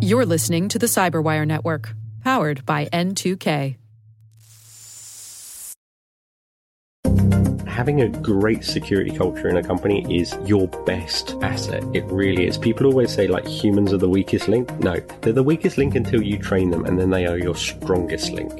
You're listening to the Cyberwire Network, powered by N2K. having a great security culture in a company is your best asset. It really is. People always say like humans are the weakest link. No, they're the weakest link until you train them and then they are your strongest link.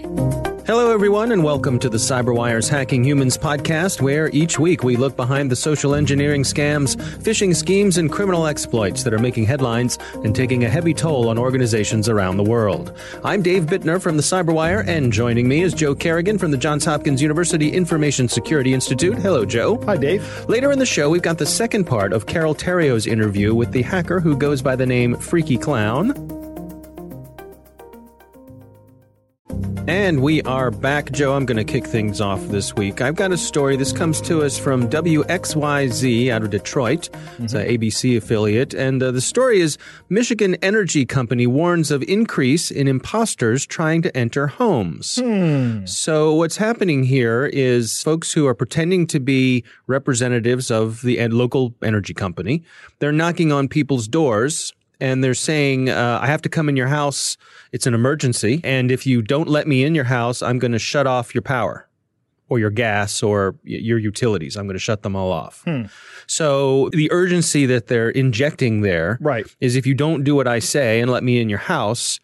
Hello, everyone, and welcome to the CyberWire's Hacking Humans podcast, where each week we look behind the social engineering scams, phishing schemes, and criminal exploits that are making headlines and taking a heavy toll on organizations around the world. I'm Dave Bittner from the CyberWire, and joining me is Joe Carrigan from the Johns Hopkins University Information Security Institute. Hello, Joe. Hi, Dave. Later in the show, we've got the second part of Carole Theriault's interview with the hacker who goes by the name Freaky Clown. And we are back. Joe, I'm going to kick things off this week. I've got a story. This comes to us from WXYZ out of Detroit. Mm-hmm. It's an ABC affiliate. And uh, the story is Michigan Energy Company warns of increase in imposters trying to enter homes. Hmm. So, what's happening here is folks who are pretending to be representatives of the local energy company, they're knocking on people's doors and they're saying, uh, I have to come in your house. It's an emergency. And if you don't let me in your house, I'm going to shut off your power or your gas or your utilities. I'm going to shut them all off. Hmm. So the urgency that they're injecting there right. is if you don't do what I say and let me in your house,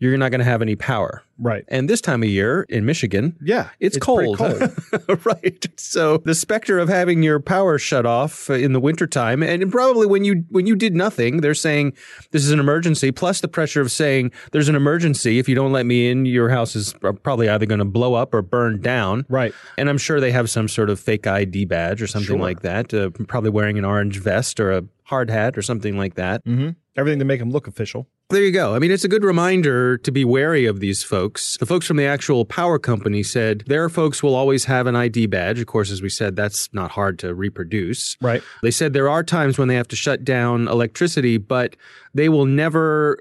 you're not going to have any power. Right. And this time of year in Michigan, yeah, it's, it's cold. cold. right. So the specter of having your power shut off in the wintertime, and probably when you when you did nothing, they're saying this is an emergency, plus the pressure of saying there's an emergency. If you don't let me in, your house is probably either going to blow up or burn down. Right. And I'm sure they have some sort of fake ID badge or something Sure. like that. Uh, probably wearing an orange vest or a hard hat or something like that. Mm-hmm. Everything to make them look official. There you go. I mean, it's a good reminder to be wary of these folks. The folks from the actual power company said their folks will always have an ID badge. Of course, as we said, that's not hard to reproduce. Right. They said there are times when they have to shut down electricity, but they will never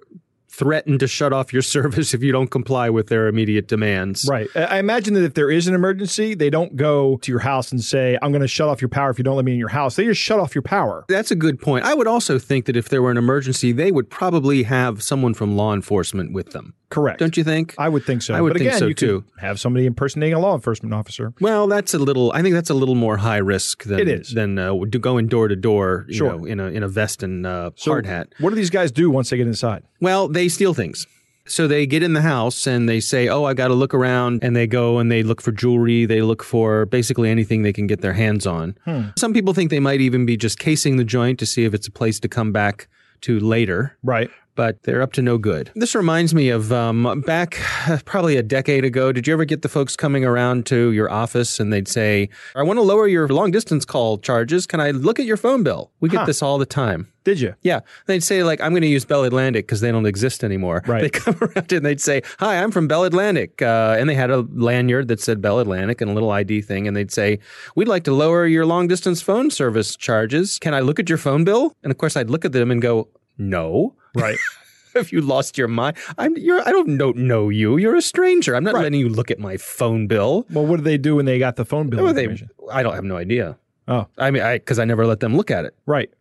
threaten to shut off your service if you don't comply with their immediate demands. Right. I imagine that if there is an emergency, they don't go to your house and say, I'm going to shut off your power if you don't let me in your house. They just shut off your power. That's a good point. I would also think that if there were an emergency, they would probably have someone from law enforcement with them. Correct. Don't you think? I would think so. I would but think again, so you too. have somebody impersonating a law enforcement officer. Well, that's a little. I think that's a little more high risk than It is. than uh, going door to door. Sure. know, in a in a vest and uh, So hard hat. What do these guys do once they get inside? Well, they steal things. So they get in the house and they say, "Oh, I got to look around," and they go and they look for jewelry. They look for basically anything they can get their hands on. Some people think they might even be just casing the joint to see if it's a place to come back to later. Right. But they're up to no good. This reminds me of um, back probably a decade ago. Did you ever get the folks coming around to your office and they'd say, I want to lower your long distance call charges. Can I look at your phone bill? We get Huh. this all the time. Did you? Yeah. They'd say, like, I'm going to use Bell Atlantic because they don't exist anymore. Right. They come around and they'd say, Hi, I'm from Bell Atlantic. Uh, and they had a lanyard that said Bell Atlantic and a little ID thing. And they'd say, We'd like to lower your long distance phone service charges. Can I look at your phone bill? And of course, I'd look at them and go, No. Right. Have you lost your mind? I'm you're I don't know know you. You're a stranger. I'm not Right. letting you look at my phone bill. well, what did they do when they got the phone bill they. I don't have no idea. Oh, I mean, I because I never let them look at it. right.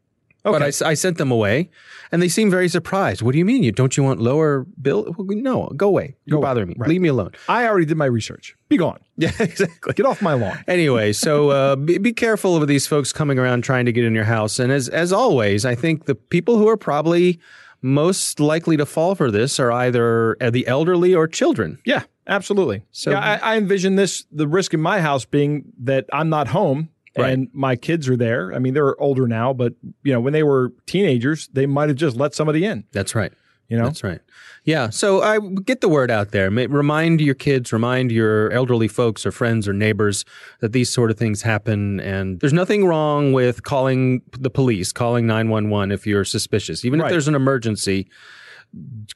Okay. But I sent them away, and they seem very surprised. What do you mean? You don't you want lower bill? Well, No, go away. You're bothering me. Right. Leave me alone. I already did my research. Be gone. Yeah, exactly. Get off my lawn. Anyway, so uh, be, be careful of these folks coming around trying to get in your house. And as as always, I think the people who are probably most likely to fall for this are either uh, the elderly or children. Yeah, absolutely. So- So yeah, I, I envision this the risk in my house being that I'm not home Right. and my kids are there. I mean, they're older now, but you know, when they were teenagers, they might have just let somebody in. That's right. You know, That's right. Yeah. So I get the word out there. Remind your kids, remind your elderly folks or friends or neighbors that these sort of things happen. And there's nothing wrong with calling the police, calling 911 if you're suspicious. Even if there's an emergency,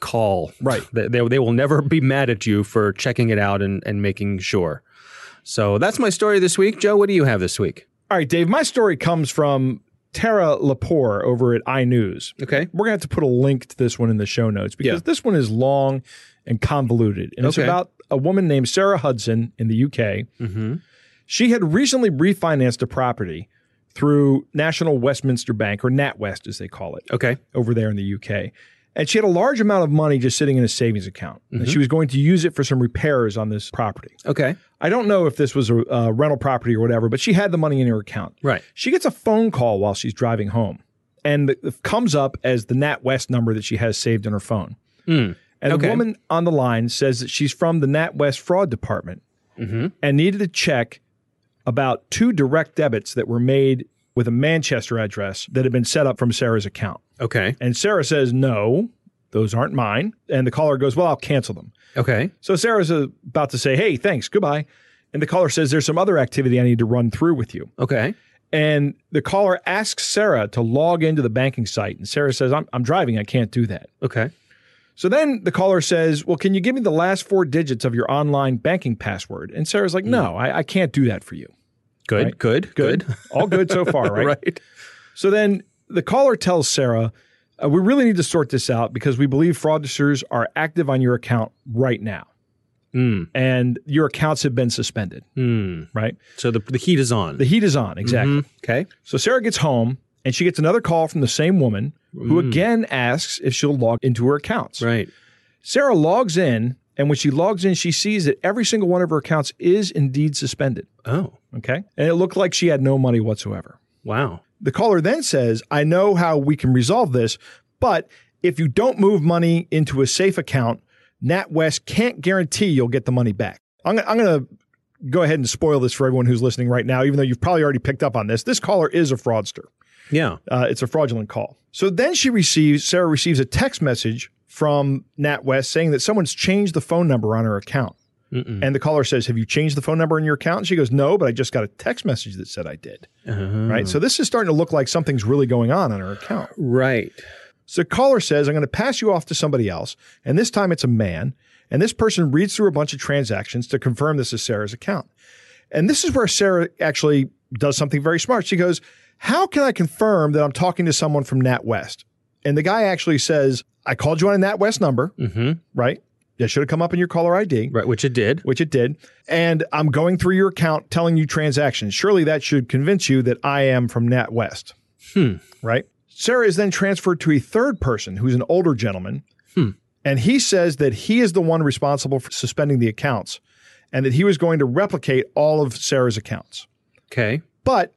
call. Right. They, they, they will never be mad at you for checking it out and, and making sure. So that's my story this week. Joe, what do you have this week? All right, Dave. My story comes from Tara Lepore over at iNews. Okay. We're gonna have to put a link to this one in the show notes because Yeah. this one is long and convoluted, and it's about a woman named Sarah Hudson in the UK. Mm-hmm. She had recently refinanced a property through National Westminster Bank, or NatWest as they call it, Okay. over there in the UK. And she had a large amount of money just sitting in a savings account. And mm-hmm. she was going to use it for some repairs on this property. Okay. I don't know if this was a, rental property or whatever, but she had the money in her account. Right. She gets a phone call while she's driving home, and it comes up as the NatWest number that she has saved in her phone. Hmm. And Okay. the woman on the line says that she's from the NatWest fraud department mm-hmm. and needed to check about two direct debits that were made with a Manchester address that had been set up from Sarah's account. Okay. And Sarah says, No, those aren't mine. And the caller goes, Well, I'll cancel them. Okay. So Sarah's about to say, Hey, thanks, goodbye. And the caller says, There's some other activity I need to run through with you. Okay. And the caller asks Sarah to log into the banking site. And Sarah says, I'm, I'm driving. I can't do that. Okay. So then the caller says, Well, can you give me the last four digits of your online banking password? And Sarah's like, hmm. No, I, I can't do that for you. Good. Right. Good. Good. All good so far, right? right. So then the caller tells Sarah, uh, We really need to sort this out because we believe fraudsters are active on your account right now. Mm. And your accounts have been suspended, Mm. right? So the, the heat is on. The heat is on, exactly. Mhm. Okay. So Sarah gets home and she gets another call from the same woman who again asks if she'll log into her accounts. Right. Sarah logs in, and when she logs in, she sees that every single one of her accounts is indeed suspended. Oh. Okay. And it looked like she had no money whatsoever. Wow. The caller then says, I know how we can resolve this, but if you don't move money into a safe account, NatWest can't guarantee you'll get the money back. I'm, I'm going to go ahead and spoil this for everyone who's listening right now, even though you've probably already picked up on this. This caller is a fraudster. Yeah. Uh, it's a fraudulent call. So then she receives, Sarah receives a text message from NatWest saying that someone's changed the phone number on her account. And the caller says, Have you changed the phone number in your account? And she goes, No, but I just got a text message that said I did. Right. So this is starting to look like something's really going on on her account. Right. So the caller says, I'm going to pass you off to somebody else. And this time it's a man. And this person reads through a bunch of transactions to confirm this is Sarah's account. And this is where Sarah actually does something very smart. She goes, How can I confirm that I'm talking to someone from NatWest? And the guy actually says, I called you on a NatWest number, Mm-hmm. right? That should have come up in your caller ID, Right. Which it did. which it did. And I'm going through your account telling you transactions. Surely that should convince you that I am from NatWest, Hmm. right? Sarah is then transferred to a third person who's an older gentleman. And he says that he is the one responsible for suspending the accounts and that he was going to replicate all of Sarah's accounts. Okay. But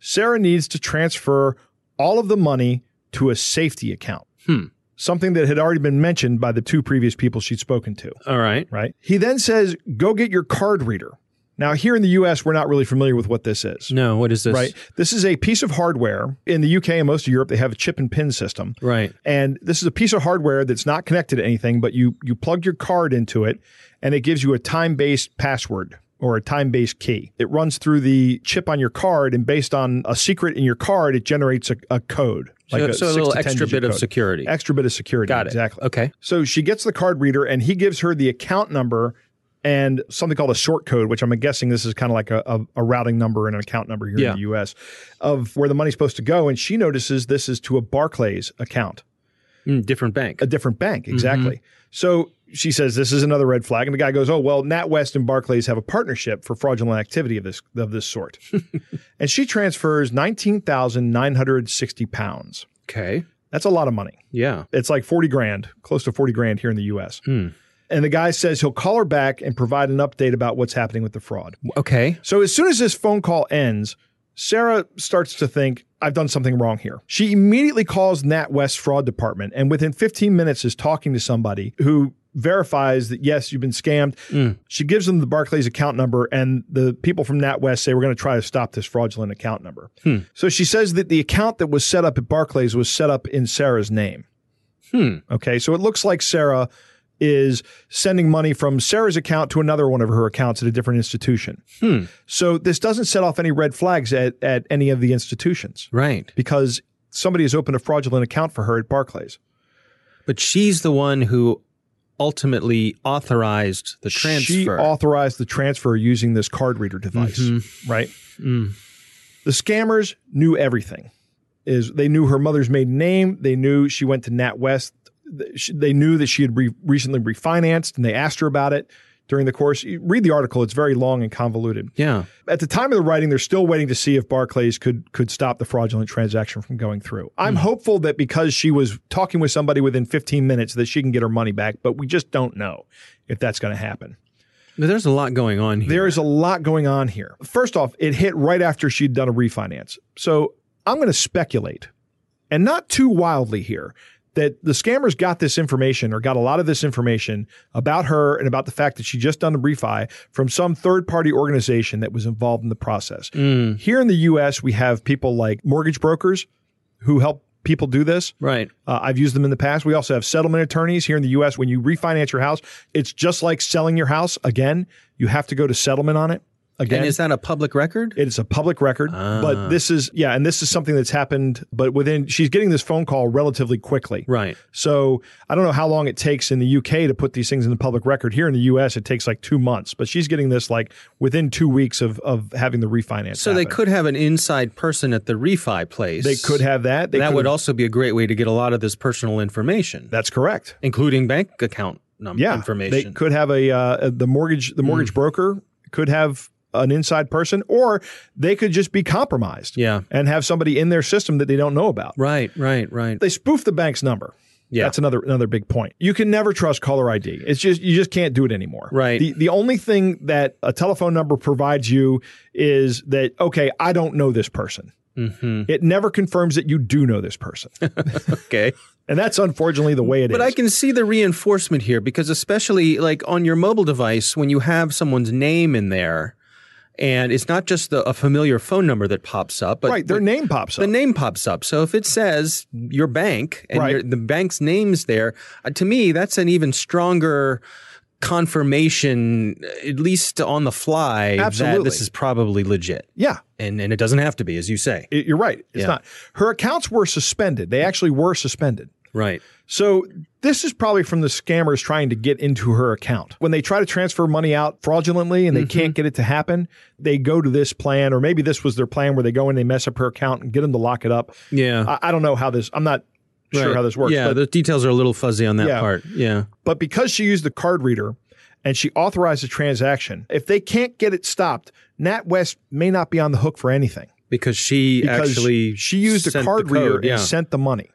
Sarah needs to transfer all of the money to a safety account. Hmm. Something that had already been mentioned by the two previous people she'd spoken to, All right. right? He then says, Go get your card reader. Now, here in the US, we're not really familiar with what this is. No. What is this? Right. This is a piece of hardware. In the UK and most of Europe, they have a chip and pin system. Right. And this is a piece of hardware that's not connected to anything, but you you plug your card into it and it gives you a time-based password or a time-based key. It runs through the chip on your card and based on a secret in your card, it generates a, a code. So, so a six little extra bit of security. Extra bit of security. Got it. Exactly. Okay. So she gets the card reader and he gives her the account number and something called a short code, which I'm guessing this is kind of like a, a, a routing number and an account number here Yeah. in the US of where the money's supposed to go. And she notices this is to a Barclays account, Mm, different bank. a different Mm-hmm. bank. Exactly. So she says this is another red flag. And the guy goes, Oh, well, NatWest and Barclays have a partnership for fraudulent activity of this of this sort. and she transfers nineteen thousand nine hundred sixty pounds. Okay. That's a lot of money. Yeah. It's like 40 grand, close to 40 grand here in the US. Hmm. And the guy says he'll call her back and provide an update about what's happening with the fraud. Okay. So as soon as this phone call ends, Sarah starts to think, I've done something wrong here. She immediately calls NatWest fraud department and within 15 minutes is talking to somebody who verifies that yes, you've been scammed. She gives them the Barclays account number and the people from NatWest say we're going to try to stop this fraudulent account number. So she says that the account that was set up at Barclays was set up in Sarah's name. Hmm. Okay, so it looks like Sarah is sending money from Sarah's account to another one of her accounts at a different institution. Hmm. So this doesn't set off any red flags at, at any of the institutions Right. because somebody has opened a fraudulent account for her at Barclays. But she's the one who ultimately authorized the transfer. She authorized the transfer using this card reader device, Mm-hmm. right? Mm. The scammers knew everything. Is they knew her mother's maiden name. They knew she went to NatWest. They knew that she had re- recently refinanced, and they asked her about it. During the course. You read the article; it's very long and convoluted. Yeah. At the time of the writing, they're still waiting to see if Barclays could could stop the fraudulent transaction from going through. I'm hmm. hopeful that because she was talking with somebody within 15 minutes, that she can get her money back. But we just don't know if that's going to happen. But there's a lot going on here. There is a lot going on here. First off, it hit right after she'd done a refinance. So I'm going to speculate, and not too wildly here, that the scammers got this information or got a lot of this information about her and about the fact that she just done a refi from some third party organization that was involved in the process. Here in the US, we have people like mortgage brokers who help people do this. right. Uh, I've used them in the past. We also have settlement attorneys here in the U.S. When you refinance your house, it's just like selling your house. Again, you have to go to settlement on it. Again, And is that a public record? it is a public record, but this is yeah, and this is something that's happened. But within, she's getting this phone call relatively quickly. right. So I don't know how long it takes in the UK to put these things in the public record. Here in the US, it takes like two months, but she's getting this like within two weeks of of having the refinance. So they could have an inside person at the refi place. they could have that. They that could would also be a great way to get a lot of this personal information, That's correct. including bank account num- yeah, information. They could have a uh, the mortgage the mortgage broker could have an inside person, or they could just be compromised. Yeah. and have somebody in their system that they don't know about. right, right, right. They spoof the bank's number. Yeah. That's another another big point. You can never trust caller ID. It's just you just can't do it anymore. Right. The the only thing that a telephone number provides you is that okay, I don't know this person. Mm-hmm. It never confirms that you do know this person, Okay. and that's unfortunately the way it is. But I can see the reinforcement here because, especially like on your mobile device, when you have someone's name in there, and it's not just the, a familiar phone number that pops up, but right, their name pops up. the name pops up. So if it says your bank and Right. your, the bank's name's there, uh, to me, that's an even stronger confirmation, at least on the fly, that Absolutely. this is probably legit. yeah, And, and it doesn't have to be, as you say. it- you're right. It's Yeah. not. Her accounts were suspended. They actually were suspended. Right. So this is probably from the scammers trying to get into her account. When they try to transfer money out fraudulently and they Mm-hmm. can't get it to happen, they go to this plan, or maybe this was their plan where they go and they mess up her account and get them to lock it up. Yeah. I, I don't know how this. I'm not sure Right. how this works. Yeah, but, the details are a little fuzzy on that Yeah. part. Yeah. but because she used the card reader and she authorized the transaction, if they can't get it stopped, NatWest may not be on the hook for anything Because she because actually she used a card reader yeah. and sent the money.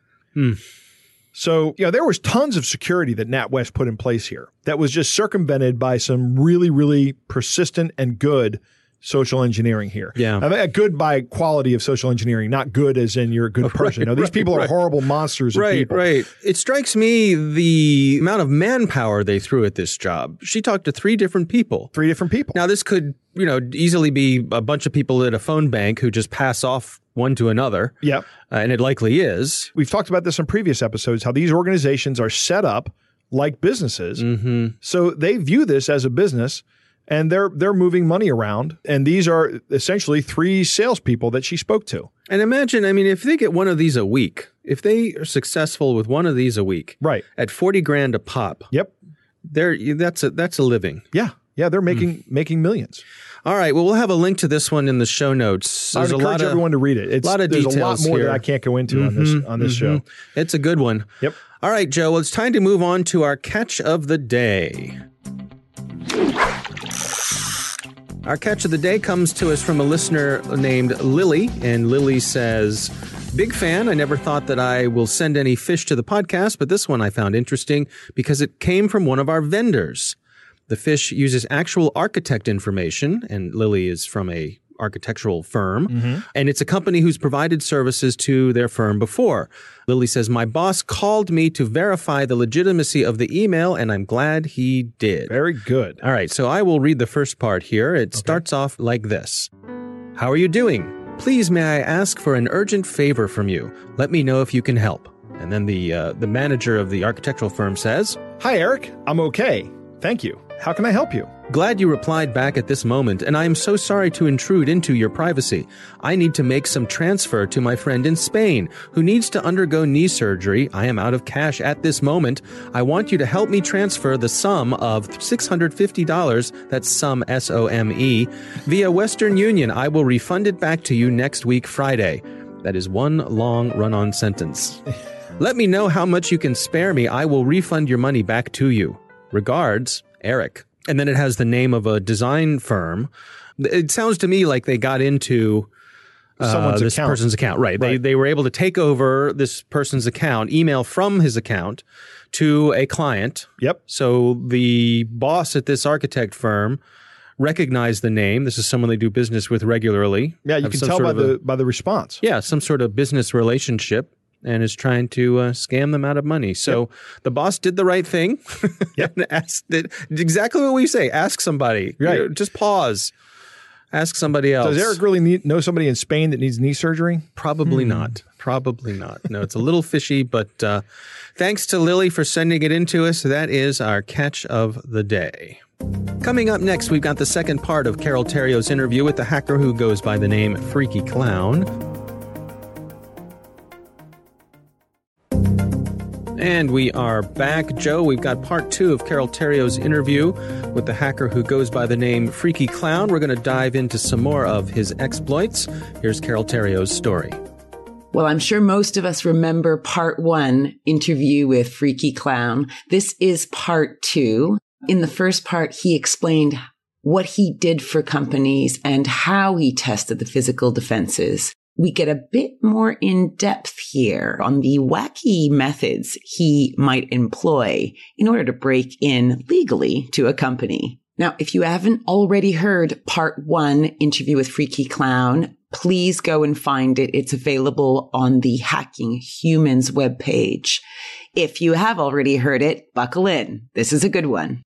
So, you know, there was tons of security that NatWest put in place here that was just circumvented by some really, really persistent and good social engineering here. Yeah. I mean, good by quality of social engineering, not good as in you're a good person. no, these right, people are right. horrible monsters of Right, people. right. It strikes me the amount of manpower they threw at this job. She talked to three different people. Three different people. Now, this could, you know, easily be a bunch of people at a phone bank who just pass off one to another, yep. uh, and it likely is. We've talked about this in previous episodes how these organizations are set up like businesses. Mm-hmm. So they view this as a business and they're they're moving money around. And these are essentially three salespeople that she spoke to. And imagine, I mean, if they get one of these a week, if they are successful with one of these a week, Right. at forty grand a pop, Yep. there that's a that's a living. Yeah. Yeah. They're making Hmm. making millions. All right, well, we'll have a link to this one in the show notes. I would There's a encourage lot of everyone to read it. It's a lot of there's a lot more here. that I can't go into on this on this show. It's a good one. Yep. All right, Joe. Well, it's time to move on to our catch of the day. Our catch of the day comes to us from a listener named Lily, and Lily says, Big fan. I never thought that I will send any fish to the podcast, but this one I found interesting because it came from one of our vendors. The fish uses actual architect information, and Lily is from a architectural firm, and it's a company who's provided services to their firm before. Lily says, My boss called me to verify the legitimacy of the email, and I'm glad he did. Very good. All right, so I will read the first part here. It starts off like this How are you doing? Please, may I ask for an urgent favor from you? Let me know if you can help. And then the uh, the manager of the architectural firm says, Hi Eric. I'm okay. Thank you. How can I help you? Glad you replied back at this moment, and I am so sorry to intrude into your privacy. I need to make some transfer to my friend in Spain who needs to undergo knee surgery. I am out of cash at this moment. I want you to help me transfer the sum of $650, that's sum S O M E, via Western Union. I will refund it back to you next week, Friday. That is one long run on sentence. Let me know how much you can spare me. I will refund your money back to you. Regards, Eric. and then it has the name of a design firm. It sounds to me like they got into uh, Someone's this account. person's account. Right. They Right. they were able to take over this person's account, email from his account to a client. Yep. So the boss at this architect firm recognized the name. This is someone they do business with regularly. Yeah, you can tell by of a- the by the response. yeah, some sort of business relationship and is trying to uh, scam them out of money. So the boss did the right thing. Yep. and asked did exactly what we say. Ask somebody. You Right. know, just pause. Ask somebody else. Does Eric really need, know somebody in Spain that needs knee surgery? Probably Hmm. not. Probably not. No, it's a little fishy, but uh, thanks to Lily for sending it in to us. That is our catch of the day. Coming up next, we've got the second part of Carole Theriault's interview with the hacker who goes by the name Freaky Clown. And we are back. Joe, we've got part two of Carole Theriault's interview with the hacker who goes by the name Freaky Clown. We're going to dive into some more of his exploits. Here's Carole Theriault's story. Well, I'm sure most of us remember part one interview with Freaky Clown. This is part two. In the first part, he explained what he did for companies and how he tested the physical defenses. We get a bit more in depth here on the wacky methods he might employ in order to break in legally to a company. Now, if you haven't already heard part one interview with Freaky Clown, please go and find it. It's available on the Hacking Humans webpage. If you have already heard it, buckle in. This is a good one.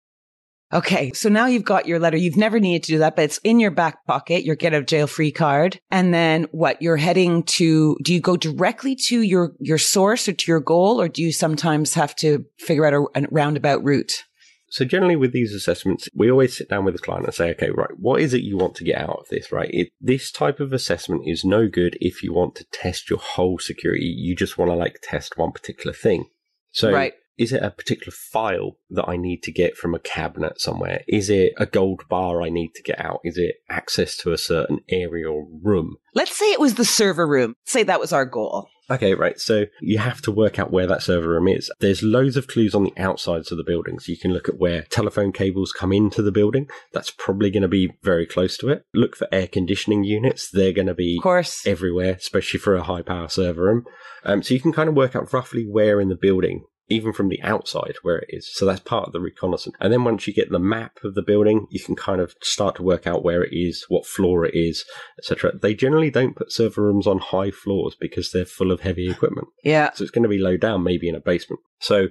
Okay, so now you've got your letter. You've never needed to do that, but it's in your back pocket, your get out of jail free card. And then what? You're heading to, do you go directly to your, your source or to your goal, or do you sometimes have to figure out a, a roundabout route? So generally with these assessments, we always sit down with the client and say, okay, right, what is it you want to get out of this, right? It, this type of assessment is no good if you want to test your whole security. You just want to like test one particular thing. So Right. Is it a particular file that I need to get from a cabinet somewhere? Is it a gold bar I need to get out? Is it access to a certain area or room? Let's say it was the server room. Say that was our goal. Okay, right. So you have to work out where that server room is. There's loads of clues on the outsides of the buildings. You can look at where telephone cables come into the building. That's probably going to be very close to it. Look for air conditioning units. They're going to be Of course. everywhere, especially for a high power server room. Um, so you can kind of work out roughly where in the building, even from the outside, where it is. So that's part of the reconnaissance. And then once you get the map of the building, you can kind of start to work out where it is, what floor it is, etc. They generally don't put server rooms on high floors because they're full of heavy equipment. Yeah. So it's going to be low down, maybe in a basement. So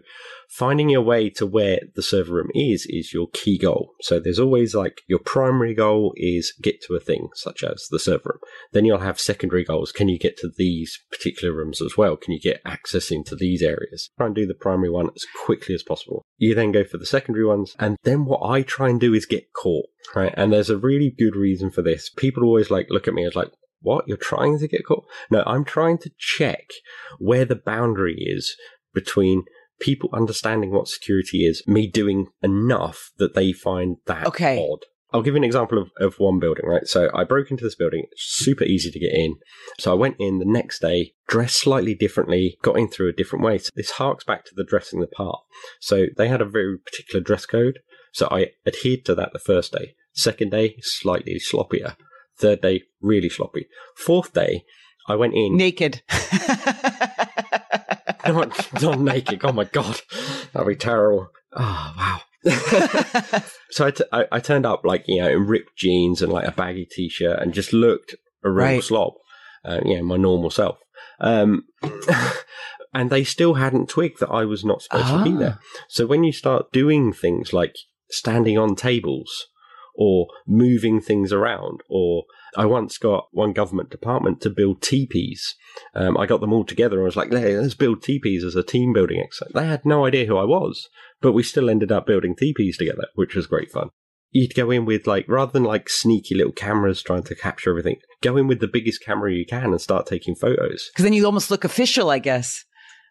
finding your way to where the server room is is your key goal. So there's always like your primary goal is get to a thing such as the server room. Then you'll have secondary goals. Can you get to these particular rooms as well? Can you get access into these areas? Try and do the primary one as quickly as possible. You then go for the secondary ones. And then what I try and do is get caught, right? And there's a really good reason for this. People always like look at me as like, what? You're trying to get caught? No, I'm trying to check where the boundary is between people understanding what security is, me doing enough that they find that Okay. odd. I'll give you an example of, of one building, right? So I broke into this building, it's super easy to get in. So I went in the next day, dressed slightly differently, got in through a different way. So this harks back to the dressing the part. So they had a very particular dress code. So I adhered to that the first day. Second day, slightly sloppier. Third day, really sloppy. Fourth day, I went in. Naked. not, not naked. Oh my god, that'd be terrible. Oh wow. so I, t- I, I turned up like you know in ripped jeans and like a baggy t-shirt and just looked a real Right. slob, uh, you know my normal self. Um, and they still hadn't twigged that I was not supposed to be Ah. there. So when you start doing things like standing on tables or moving things around, or I once got one government department to build teepees. Um, I got them all together and I was like, "Hey, let's build teepees as a team building exercise. They had no idea who I was, but we still ended up building teepees together, which was great fun. You'd go in with like, rather than like sneaky little cameras trying to capture everything, go in with the biggest camera you can and start taking photos. Because then you almost look official, I guess.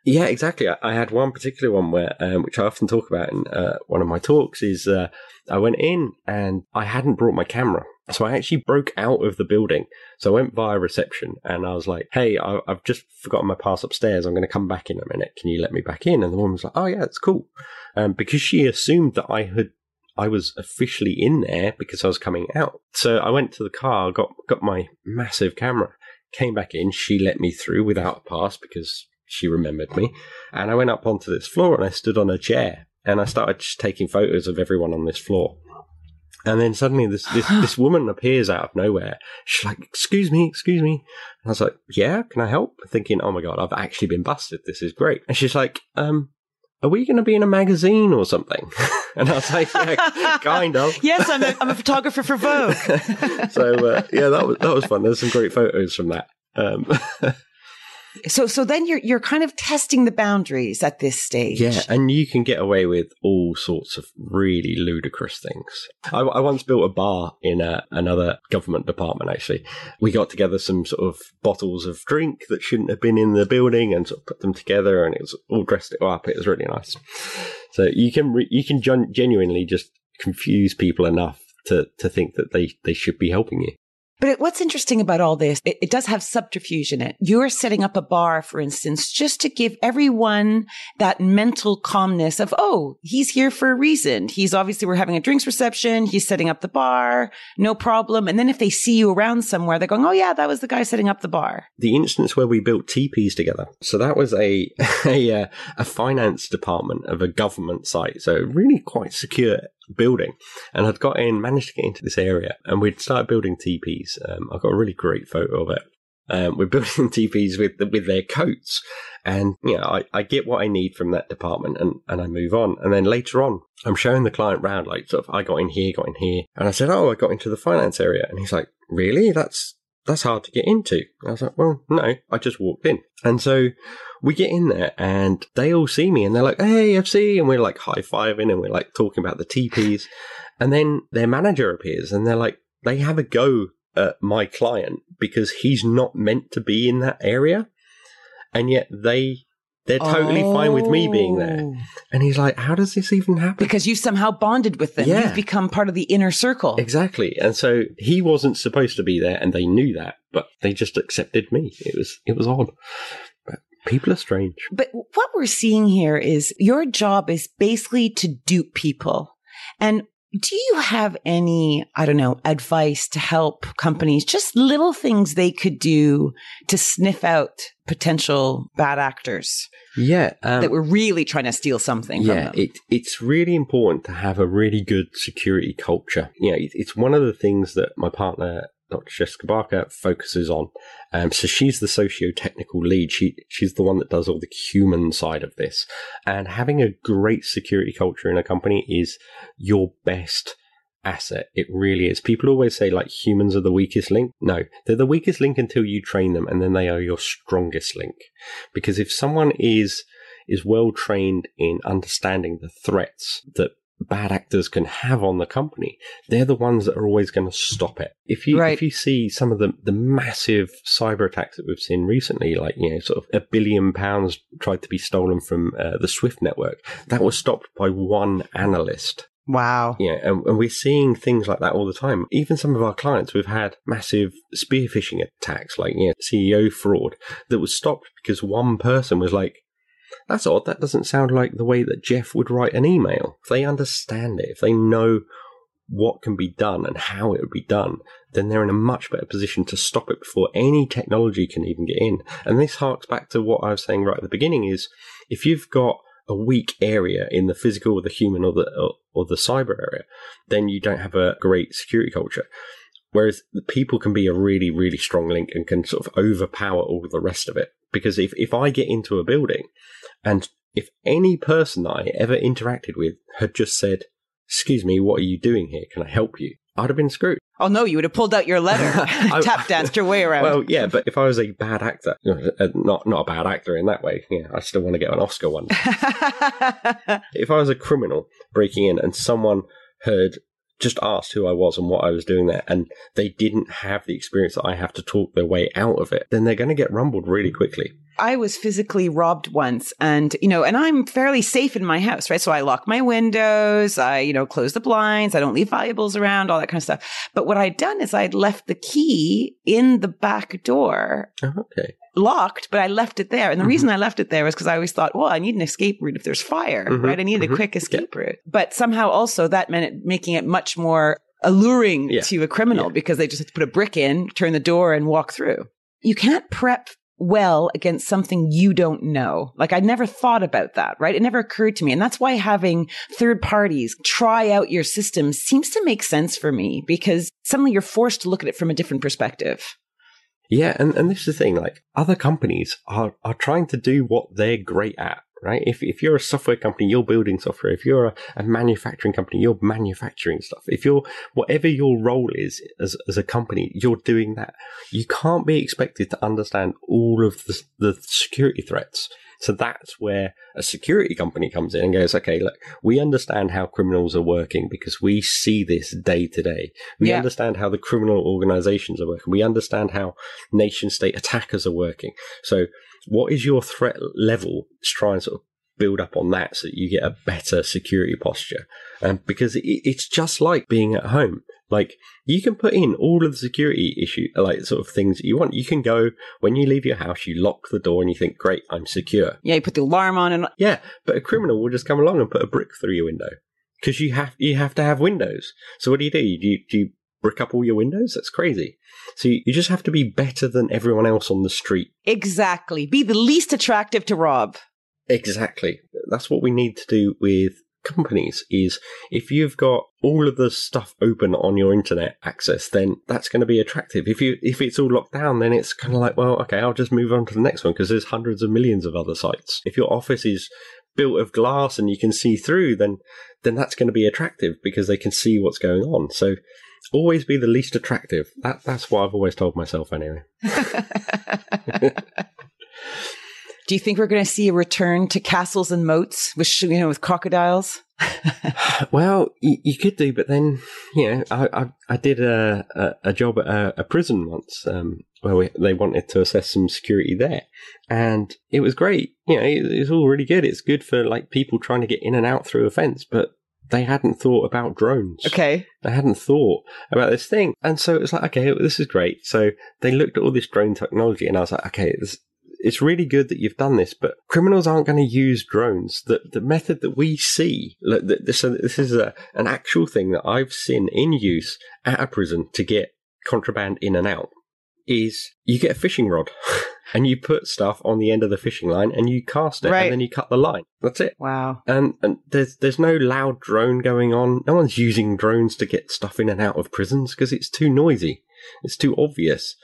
Yeah, exactly. I, I had one particular one where, um, which I often talk about in uh, one of my talks, is uh, I went in and I hadn't brought my camera. So I actually broke out of the building. So I went via reception and I was like, hey, I, I've just forgotten my pass upstairs. I'm going to come back in a minute. Can you let me back in? And the woman was like, oh, yeah, it's cool. Um, because she assumed that I had I was officially in there because I was coming out. So I went to the car, got got my massive camera, came back in. She let me through without a pass because she remembered me. And I went up onto this floor and I stood on a chair and I started just taking photos of everyone on this floor. And then suddenly this, this, this woman appears out of nowhere. She's like, excuse me, excuse me. And I was like, yeah, can I help? Thinking, oh my God, I've actually been busted. This is great. And she's like, um, are we going to be in a magazine or something? and I was like, yeah, kind of. yes, I'm a, I'm a photographer for Vogue. so, uh, yeah, that was, that was fun. There's some great photos from that. Um, So, so then you're you're kind of testing the boundaries at this stage. Yeah, and you can get away with all sorts of really ludicrous things. I, I once built a bar in a, another government department. Actually, we got together some sort of bottles of drink that shouldn't have been in the building and sort of put them together, and it was all dressed it up. It was really nice. So you can re- you can gen- genuinely just confuse people enough to to think that they they should be helping you. But what's interesting about all this, it, it, does have subterfuge in it. You're setting up a bar, for instance, just to give everyone that mental calmness of, oh, he's here for a reason. He's obviously, we're having a drinks reception. He's setting up the bar. No problem. And then if they see you around somewhere, they're going, oh, yeah, that was the guy setting up the bar. The instance where we built teepees together. So that was a, a, uh, a finance department of a government site. So really quite secure building and I'd got in, managed to get into this area and we'd started building teepees. Um, I've got a really great photo of it. Um, we're building teepees with with their coats, and you know, I, I get what I need from that department, and, and I move on. And then later on, I'm showing the client round, like sort of, I got in here, got in here, and I said, oh, I got into the finance area, and he's like, really? That's that's hard to get into. I was like, well, no, I just walked in. And so we get in there and they all see me and they're like, hey, FC. And we're like high fiving and we're like talking about the teepees. and then their manager appears and they're like, they have a go at my client because he's not meant to be in that area. And yet they they're totally oh. fine with me being there. Oh. And he's like, how does this even happen? Because you somehow bonded with them. Yeah. You've become part of the inner circle. Exactly. And so he wasn't supposed to be there and they knew that, but they just accepted me. It was, it was odd. But people are strange. But what we're seeing here is your job is basically to dupe people. And do you have any, I don't know, advice to help companies, just little things they could do to sniff out potential bad actors? Yeah. Um, that were really trying to steal something yeah, it, it's really important to have a really good security culture. Yeah, it, it's one of the things that my partner Dr. Jessica Barker focuses on. Um, so she's the socio-technical lead. She she's the one that does all the human side of this. And having a great security culture in a company is your best asset. It really is. People always say like humans are the weakest link. No, they're the weakest link until you train them, and then they are your strongest link. Because if someone is is well trained in understanding the threats that bad actors can have on the company, they're the ones that are always going to stop it. If you right. if you see some of the the massive cyber attacks that we've seen recently, like you know, sort of a billion pounds tried to be stolen from uh, the Swift network, that was stopped by one analyst. Wow. Yeah, and, and, we're seeing things like that all the time. Even some of our clients, we've had massive spear phishing attacks, like you know, CEO fraud, that was stopped because one person was like, that's odd. That doesn't sound like the way that Jeff would write an email. If they understand it, if they know what can be done and how it would be done, then they're in a much better position to stop it before any technology can even get in. And this harks back to what I was saying right at the beginning is if you've got a weak area in the physical or the human or the or, or the cyber area, then you don't have a great security culture. Whereas the people can be a really, really strong link and can sort of overpower all the rest of it. Because if, if I get into a building and if any person that I ever interacted with had just said, Excuse me, what are you doing here? Can I help you? I'd have been screwed. Oh no, you would have pulled out your letter, tap danced your way around. Well, yeah, but if I was a bad actor, uh, not not a bad actor in that way, yeah, I still want to get an Oscar one. if I was a criminal breaking in and someone heard just asked who I was and what I was doing there, and they didn't have the experience that I have to talk their way out of it, then they're going to get rumbled really quickly. I was physically robbed once and, you know, and I'm fairly safe in my house, right? So I lock my windows, I, you know, close the blinds, I don't leave valuables around, all that kind of stuff. But what I'd done is I'd left the key in the back door. Oh, okay. Locked, but I left it there. And the mm-hmm. reason I left it there was because I always thought, well, I need an escape route if there's fire, mm-hmm. right? I need mm-hmm. a quick escape yeah. route. But somehow also that meant it, making it much more alluring yeah. to a criminal yeah. because they just have to put a brick in, turn the door and walk through. You can't prep well against something you don't know. Like I never thought about that, right? It never occurred to me. And that's why having third parties try out your system seems to make sense for me because suddenly you're forced to look at it from a different perspective. Yeah, and, and this is the thing, like other companies are, are trying to do what they're great at right? If, if you're a software company, you're building software. If you're a, a, manufacturing company, you're manufacturing stuff. If you're, whatever your role is as, as a company, you're doing that. You can't be expected to understand all of the, the security threats. So that's where a security company comes in and goes, okay, look, we understand how criminals are working because we see this day to day. We yeah. understand how the criminal organizations are working. We understand how nation state attackers are working. So what is your threat level to try and sort of build up on that so that you get a better security posture. Um, because it, it's just like being at home. Like you can put in all of the security issue, like sort of things that you want. You can go when you leave your house, you lock the door and you think, great, I'm secure. Yeah, you put the alarm on and yeah, but a criminal will just come along and put a brick through your window because you have you have to have windows. So what do you do? Do you, do you brick up all your windows? That's crazy. So you just have to be better than everyone else on the street. Exactly. Be the least attractive to rob. Exactly. That's what we need to do with companies is if you've got all of the stuff open on your internet access then that's going to be attractive if you if it's all locked down then it's kind of like well okay I'll just move on to the next one because there's hundreds of millions of other sites if your office is built of glass and you can see through then then that's going to be attractive because they can see what's going on so always be the least attractive. That that's what I've always told myself anyway. Do you think we're going to see a return to castles and moats with you know with crocodiles? well, you, you, could do, but then you know, I I, I did a, a, a job at a, a prison once um, where we, they wanted to assess some security there, and it was great. You know, it, it's all really good. It's good for like people trying to get in and out through a fence, but they hadn't thought about drones. Okay. They hadn't thought about this thing. And so it was like, okay, this is great. So they looked at all this drone technology and I was like, okay, this, it's really good that you've done this, but criminals aren't going to use drones. The, the method that we see, this, this is a, an actual thing that I've seen in use at a prison to get contraband in and out is you get a fishing rod. and you put stuff on the end of the fishing line and you cast it right. and then you cut the line. That's it. Wow. And and there's there's no loud drone going on. No one's using drones to get stuff in and out of prisons because it's too noisy. It's too obvious.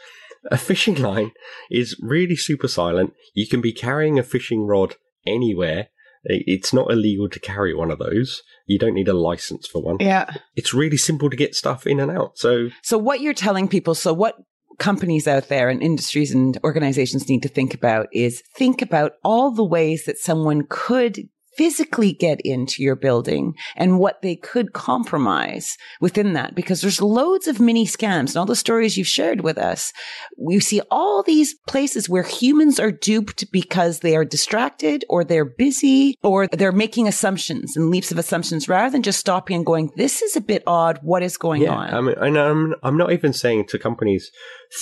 A fishing line is really super silent. You can be carrying a fishing rod anywhere. It's not illegal to carry one of those. You don't need a license for one. Yeah. It's really simple to get stuff in and out. So So what you're telling people, so what companies out there and industries and organizations need to think about is think about all the ways that someone could physically get into your building and what they could compromise within that because there's loads of mini scams and all the stories you've shared with us. We see all these places where humans are duped because they are distracted or they're busy or they're making assumptions and leaps of assumptions rather than just stopping and going, this is a bit odd. What is going yeah, on? I mean, and I'm, I'm not even saying to companies,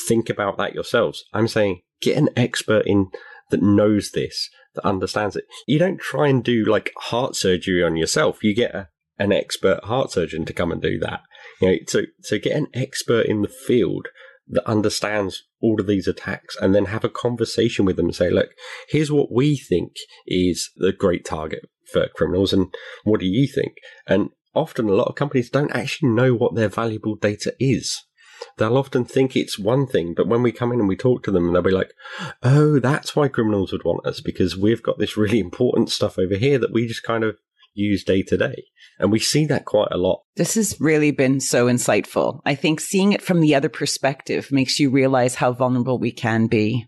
think about that yourselves. I'm saying get an expert in that knows this that understands it. You don't try and do like heart surgery on yourself. You get a, an expert heart surgeon to come and do that. You know, so so get an expert in the field that understands all of these attacks and then have a conversation with them and say, look, here's what we think is the great target for criminals and what do you think? And often a lot of companies don't actually know what their valuable data is they'll often think it's one thing, but when we come in and we talk to them, they'll be like, oh, that's why criminals would want us because we've got this really important stuff over here that we just kind of use day to day. And we see that quite a lot. This has really been so insightful. I think seeing it from the other perspective makes you realize how vulnerable we can be.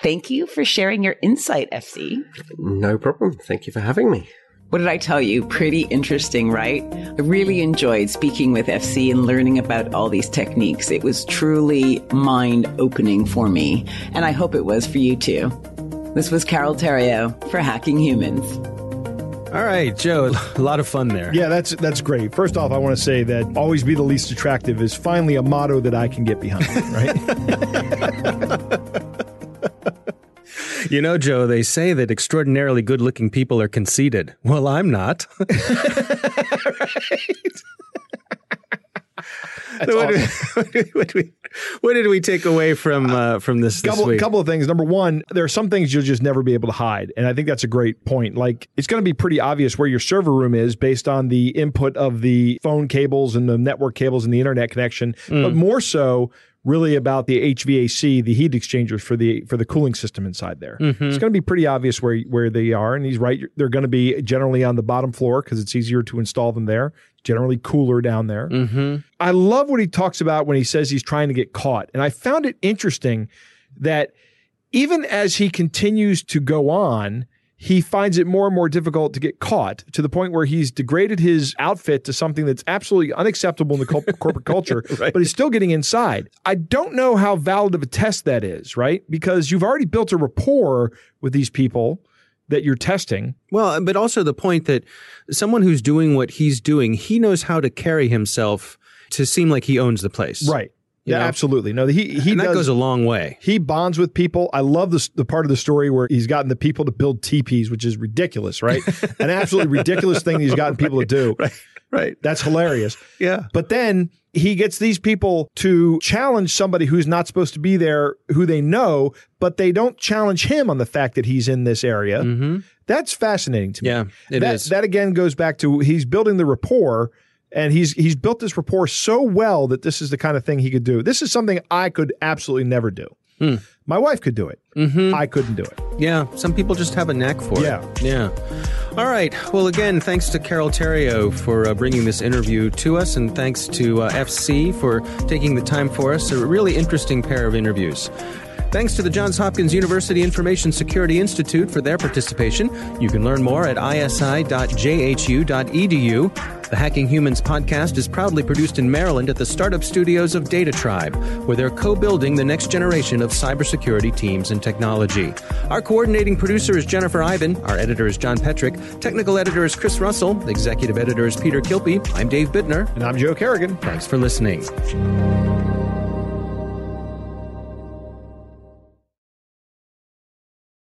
Thank you for sharing your insight, FC. No problem. Thank you for having me. What did I tell you? Pretty interesting, right? I really enjoyed speaking with FC and learning about all these techniques. It was truly mind opening for me, and I hope it was for you too. This was Carole Theriault for Hacking Humans. All right, Joe, a lot of fun there. Yeah, that's that's great. First off, I want to say that always be the least attractive is finally a motto that I can get behind, right? you know, Joe, they say that extraordinarily good-looking people are conceited. Well, I'm not. right? what, awesome. did, what, did we, what, did we, take away from uh, from this, couple, this couple of things. Number one, there are some things you'll just never be able to hide, and I think that's a great point. Like it's going to be pretty obvious where your server room is based on the input of the phone cables and the network cables and the internet connection, mm. but more so really about the HVAC, the heat exchangers for the for the cooling system inside there. Mm-hmm. It's going to be pretty obvious where where they are, and he's right. They're going to be generally on the bottom floor because it's easier to install them there. Generally cooler down there. Mm-hmm. I love what he talks about when he says he's trying to get caught, and I found it interesting that even as he continues to go on he finds it more and more difficult to get caught to the point where he's degraded his outfit to something that's absolutely unacceptable in the corporate culture, right. but he's still getting inside. I don't know how valid of a test that is, right? Because you've already built a rapport with these people that you're testing. Well, but also the point that someone who's doing what he's doing, he knows how to carry himself to seem like he owns the place. Right yeah, know? absolutely. No, he he and that does, goes a long way. He bonds with people. I love the the part of the story where he's gotten the people to build teepees, which is ridiculous, right? An absolutely ridiculous thing he's gotten people right, to do. Right, right. That's hilarious. yeah. But then he gets these people to challenge somebody who's not supposed to be there, who they know, but they don't challenge him on the fact that he's in this area. Mm-hmm. That's fascinating to me. Yeah, it that, is. That again goes back to he's building the rapport and he's he's built this rapport so well that this is the kind of thing he could do. This is something I could absolutely never do. Hmm. My wife could do it. Mm-hmm. I couldn't do it. Yeah, some people just have a knack for yeah. it. Yeah. Yeah. All right. Well, again, thanks to Carole Theriault for uh, bringing this interview to us, and thanks to uh, FC for taking the time for us. A really interesting pair of interviews. Thanks to the Johns Hopkins University Information Security Institute for their participation. You can learn more at isi.jhu.edu. The Hacking Humans podcast is proudly produced in Maryland at the startup studios of Data Tribe, where they're co building the next generation of cybersecurity teams and technology. Our coordinating producer is Jennifer Eiben. Our editor is John Petrik. Technical editor is Chris Russell. Executive editor is Peter Kilpe. I'm Dave Bittner. And I'm Joe Carrigan. Thanks for listening.